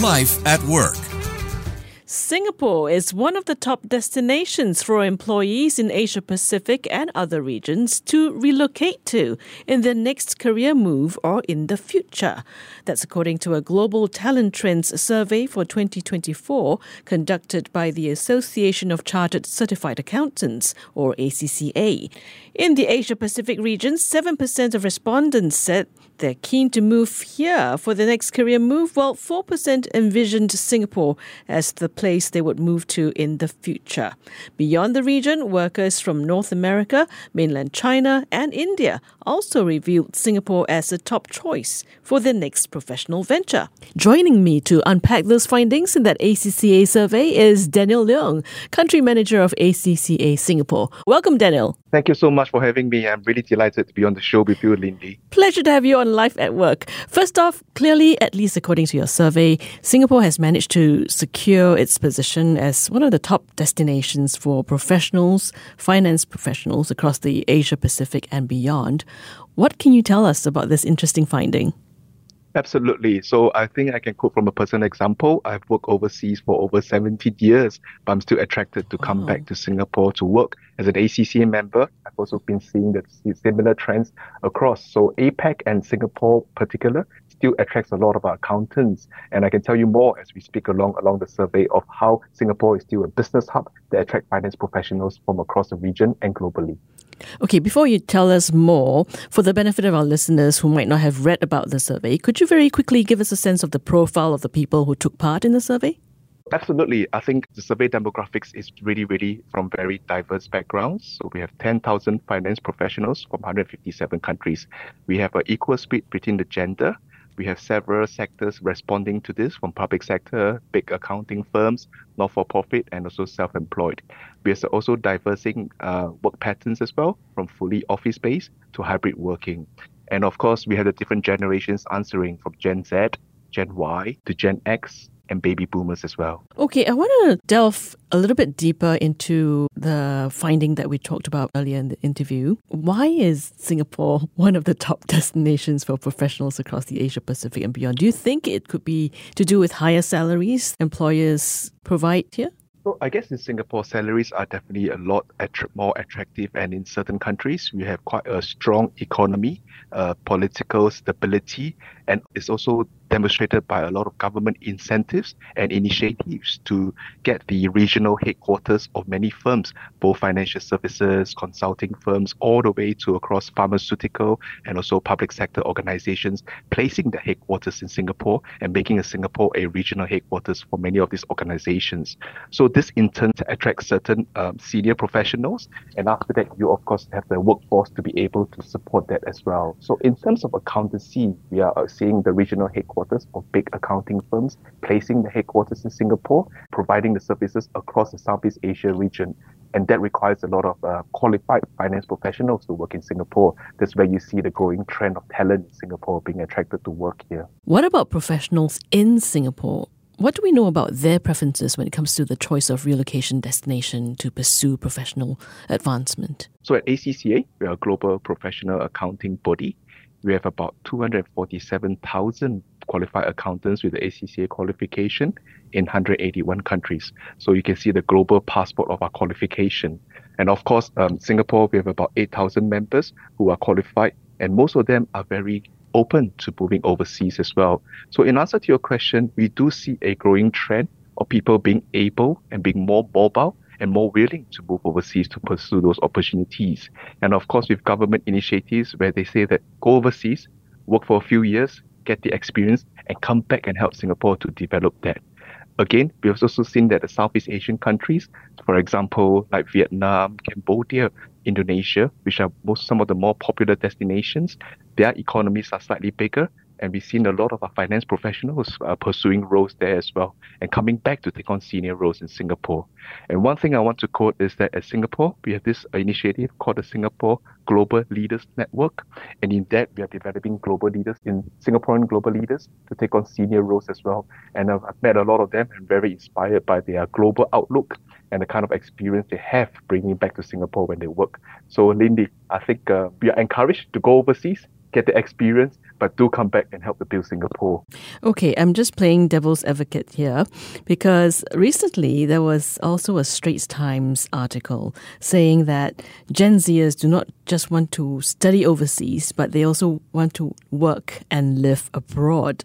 Life at Work. Singapore is one of the top destinations for employees in Asia Pacific and other regions to relocate to in their next career move or in the future. That's according to a Global Talent Trends survey for 2024 conducted by the Association of Chartered Certified Accountants or ACCA. In the Asia Pacific region, 7% of respondents said they're keen to move here for the next career move, while 4% envisioned Singapore as the place they would move to in the future. Beyond the region, workers from North America, mainland China, and India also revealed Singapore as a top choice for their next professional venture. Joining me to unpack those findings in that ACCA survey is Daniel Leung, Country Manager of ACCA Singapore. Welcome, Daniel. Thank you so much for having me. I'm really delighted to be on the show with you, Lindy. Pleasure to have you on Life at Work. First off, clearly, at least according to your survey, Singapore has managed to secure its position as one of the top destinations for professionals, finance professionals across the Asia Pacific and beyond. What can you tell us about this interesting finding? Absolutely. So I think I can quote from a personal example. I've worked overseas for over 17 years, but I'm still attracted to come back to Singapore to work as an ACCA member. I've also been seeing the similar trends across. So APAC and Singapore particular still attracts a lot of our accountants. And I can tell you more as we speak along along the survey of how Singapore is still a business hub that attracts finance professionals from across the region and globally. Okay, before you tell us more, for the benefit of our listeners who might not have read about the survey, could you very quickly give us a sense of the profile of the people who took part in the survey? Absolutely. I think the survey demographics is really, really from very diverse backgrounds. So we have 10,000 finance professionals from 157 countries. We have an equal split between the gender we have several sectors responding to this from public sector, big accounting firms, not for profit, and also self employed. We are also diversing uh, work patterns as well, from fully office based to hybrid working. And of course, we have the different generations answering from Gen Z, Gen Y to Gen X, and baby boomers as well. Okay, I want to delve a little bit deeper into the finding that we talked about earlier in the interview. Why is Singapore one of the top destinations for professionals across the Asia Pacific and beyond? Do you think it could be to do with higher salaries employers provide here? So I guess in Singapore, salaries are definitely a lot attra- more attractive, and in certain countries, we have quite a strong economy, uh, political stability, and it's also demonstrated by a lot of government incentives and initiatives to get the regional headquarters of many firms, both financial services, consulting firms, all the way to across pharmaceutical and also public sector organizations, placing their headquarters in Singapore and making Singapore a regional headquarters for many of these organizations. So this in turn attracts certain um, senior professionals, and after that, you of course have the workforce to be able to support that as well. So in terms of accountancy, we are uh, seeing the regional headquarters headquarters of big accounting firms, placing the headquarters in Singapore, providing the services across the Southeast Asia region. And that requires a lot of uh, qualified finance professionals to work in Singapore. That's where you see the growing trend of talent in Singapore being attracted to work here. What about professionals in Singapore? What do we know about their preferences when it comes to the choice of relocation destination to pursue professional advancement? So at ACCA, we are a global professional accounting body. We have about 247,000 qualified accountants with the ACCA qualification in 181 countries. So you can see the global passport of our qualification. And of course, um, Singapore, we have about 8,000 members who are qualified, and most of them are very open to moving overseas as well. So in answer to your question, we do see a growing trend of people being able and being more mobile and more willing to move overseas to pursue those opportunities. And of course, with government initiatives where they say that go overseas, work for a few years, get the experience, and come back and help Singapore to develop that. Again, we've also seen that the Southeast Asian countries, for example, like Vietnam, Cambodia, Indonesia, which are most some of the more popular destinations, their economies are slightly bigger, and we've seen a lot of our finance professionals uh, pursuing roles there as well and coming back to take on senior roles in Singapore. And one thing I want to quote is that at Singapore, we have this initiative called the Singapore Global Leaders Network. And in that, we are developing global leaders in Singaporean global leaders to take on senior roles as well. And I've met a lot of them and very inspired by their global outlook and the kind of experience they have bringing back to Singapore when they work. So, Lindy, I think uh, we are encouraged to go overseas get the experience, but do come back and help to build Singapore. Okay, I'm just playing devil's advocate here because recently there was also a Straits Times article saying that Gen Zers do not just want to study overseas, but they also want to work and live abroad.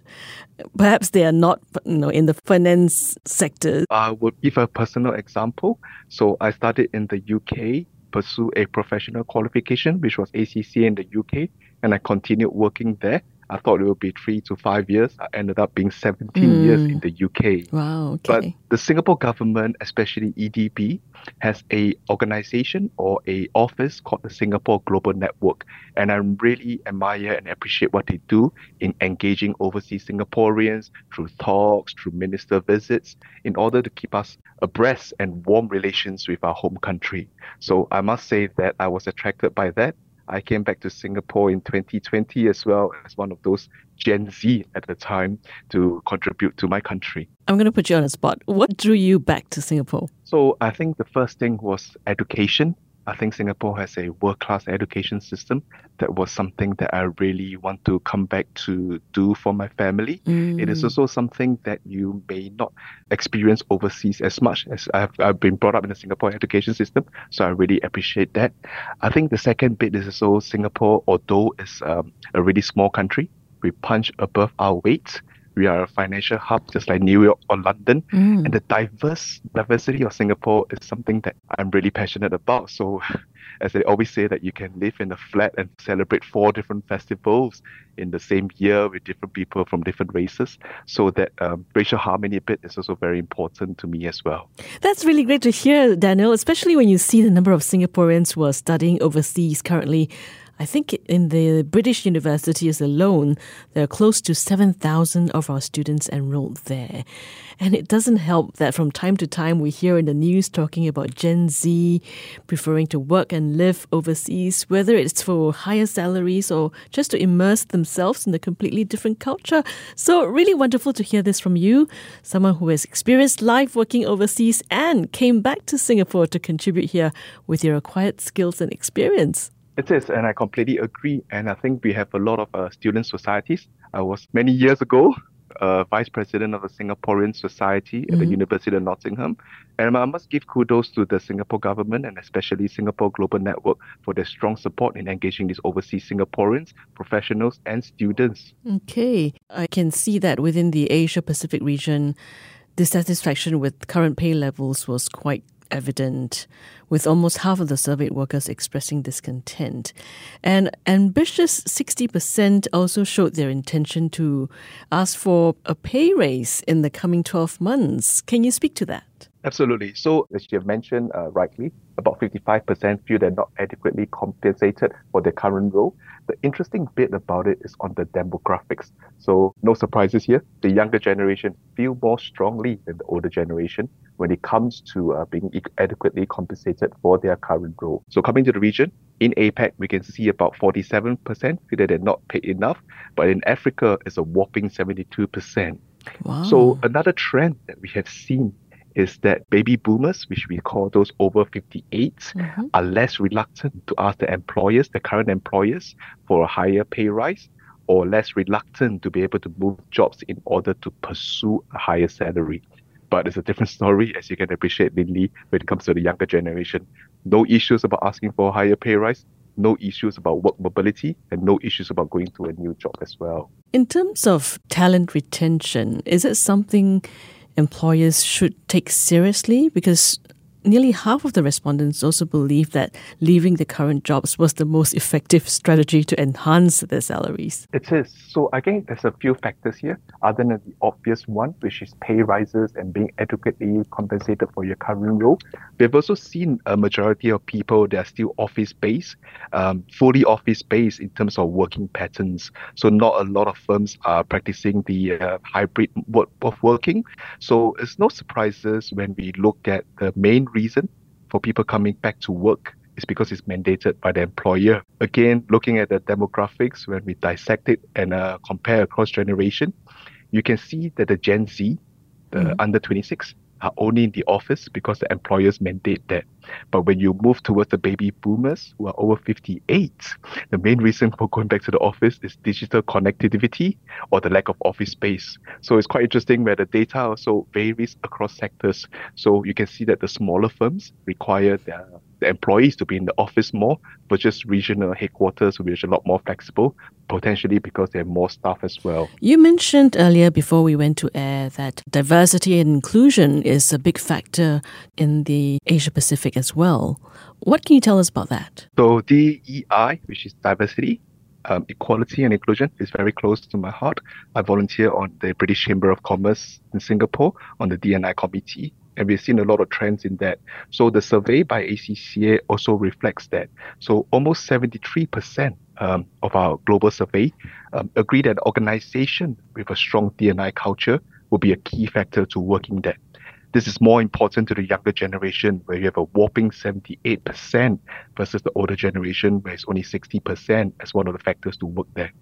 Perhaps they are not, you know, in the finance sector. I would give a personal example. So I studied in the UK pursue a professional qualification, which was ACCA in the UK, and I continued working there. I thought it would be three to five years. I ended up being 17 mm. years in the UK. Wow. Okay. But the Singapore government, especially EDB, has a organization or a office called the Singapore Global Network. And I really admire and appreciate what they do in engaging overseas Singaporeans through talks, through minister visits, in order to keep us abreast and warm relations with our home country. So I must say that I was attracted by that I came back to Singapore in 2020 as well as one of those Gen Z at the time to contribute to my country. I'm going to put you on the spot. What drew you back to Singapore? So I think the first thing was education. I think Singapore has a world class education system. That was something that I really want to come back to do for my family. Mm. It is also something that you may not experience overseas as much as I've, I've been brought up in the Singapore education system. So I really appreciate that. I think the second bit is also Singapore, although it's um, a really small country, we punch above our weight we are a financial hub just like New York or London. Mm. And the diverse diversity of Singapore is something that I'm really passionate about. So as they always say that you can live in a flat and celebrate four different festivals in the same year with different people from different races. So that um, racial harmony bit is also very important to me as well. That's really great to hear, Daniel, especially when you see the number of Singaporeans who are studying overseas currently. I think in the British universities alone, there are close to 7,000 of our students enrolled there. And it doesn't help that from time to time we hear in the news talking about Gen Z preferring to work and live overseas, whether it's for higher salaries or just to immerse themselves in a completely different culture. So, really wonderful to hear this from you, someone who has experienced life working overseas and came back to Singapore to contribute here with your acquired skills and experience. It is, and I completely agree. And I think we have a lot of uh, student societies. I was many years ago uh, vice president of the Singaporean Society mm-hmm. at the mm-hmm. University of Nottingham. And I must give kudos to the Singapore government and especially Singapore Global Network for their strong support in engaging these overseas Singaporeans, professionals, and students. Okay. I can see that within the Asia Pacific region, dissatisfaction with current pay levels was quite evident, with almost half of the surveyed workers expressing discontent. An ambitious 60% also showed their intention to ask for a pay raise in the coming 12 months. Can you speak to that? Absolutely. So, as you have mentioned uh, rightly, about 55% feel they're not adequately compensated for their current role. The interesting bit about it is on the demographics. So, no surprises here. The younger generation feel more strongly than the older generation when it comes to uh, being adequately compensated for their current role. So, coming to the region, in APAC, we can see about 47% feel that they're not paid enough, but in Africa, it's a whopping 72%. Wow. So, another trend that we have seen is that baby boomers, which we call those over 58, mm-hmm. are less reluctant to ask the employers, the current employers, for a higher pay rise or less reluctant to be able to move jobs in order to pursue a higher salary. But it's a different story, as you can appreciate, Linley, when it comes to the younger generation. No issues about asking for a higher pay rise, no issues about work mobility, and no issues about going to a new job as well. In terms of talent retention, is it something employers should take seriously because nearly half of the respondents also believe that leaving the current jobs was the most effective strategy to enhance their salaries. It is. So think there's a few factors here, other than the obvious one, which is pay rises and being adequately compensated for your current role. We've also seen a majority of people that are still office based, um, fully office based in terms of working patterns. So not a lot of firms are practicing the uh, hybrid work of working. So it's no surprises when we look at the main reason for people coming back to work is because it's mandated by the employer. Again, looking at the demographics, when we dissect it and uh, compare across generation, you can see that the Gen Z, the mm-hmm. under 26, are only in the office because the employers mandate that. But when you move towards the baby boomers who are over 58, the main reason for going back to the office is digital connectivity or the lack of office space. So it's quite interesting where the data also varies across sectors. So you can see that the smaller firms require their the employees to be in the office more, but just regional headquarters, which are a lot more flexible, potentially because they have more staff as well. You mentioned earlier before we went to air that diversity and inclusion is a big factor in the Asia Pacific as well. What can you tell us about that? So DEI, which is diversity, um, equality and inclusion is very close to my heart. I volunteer on the British Chamber of Commerce in Singapore on the DNI committee and we've seen a lot of trends in that. So the survey by ACCA also reflects that. So almost 73% um, of our global survey um, agree that organization with a strong DNI culture will be a key factor to working there. This is more important to the younger generation where you have a whopping 78% versus the older generation where it's only 60% as one of the factors to work there.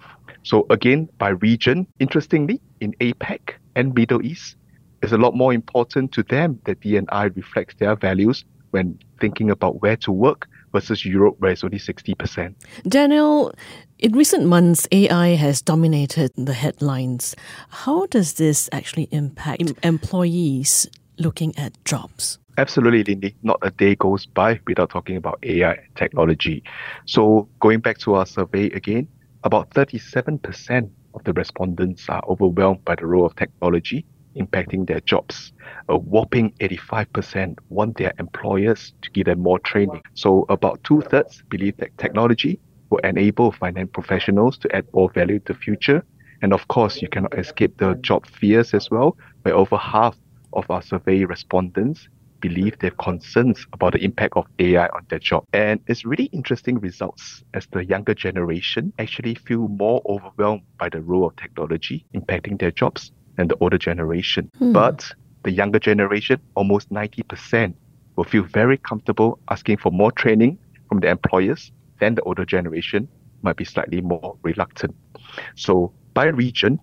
So again, by region, interestingly, in APAC and Middle East, it's a lot more important to them that DNI reflects their values when thinking about where to work versus Europe, where it's only 60%. Daniel, in recent months, AI has dominated the headlines. How does this actually impact employees looking at jobs? Absolutely, Lindy. Not a day goes by without talking about AI technology. So, going back to our survey again, about 37% of the respondents are overwhelmed by the role of technology impacting their jobs. A whopping 85% want their employers to give them more training. So about two thirds believe that technology will enable finance professionals to add more value to the future. And of course, you cannot escape the job fears as well, where over half of our survey respondents believe they have concerns about the impact of AI on their job. And it's really interesting results as the younger generation actually feel more overwhelmed by the role of technology impacting their jobs than the older generation. Hmm. But the younger generation, almost 90%, will feel very comfortable asking for more training from their employers than the older generation might be slightly more reluctant. So, by region,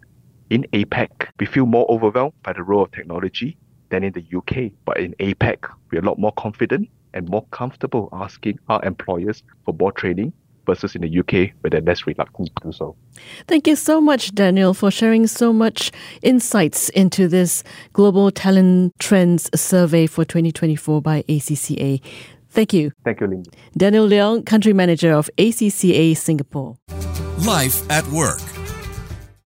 in APAC, we feel more overwhelmed by the role of technology than in the UK. But in APAC, we're a lot more confident and more comfortable asking our employers for more training versus in the UK where they're less reluctant to do so. Thank you so much, Daniel, for sharing so much insights into this Global Talent Trends Survey for 2024 by ACCA. Thank you. Thank you, Linda. Daniel Leung, Country Manager of ACCA Singapore. Life at Work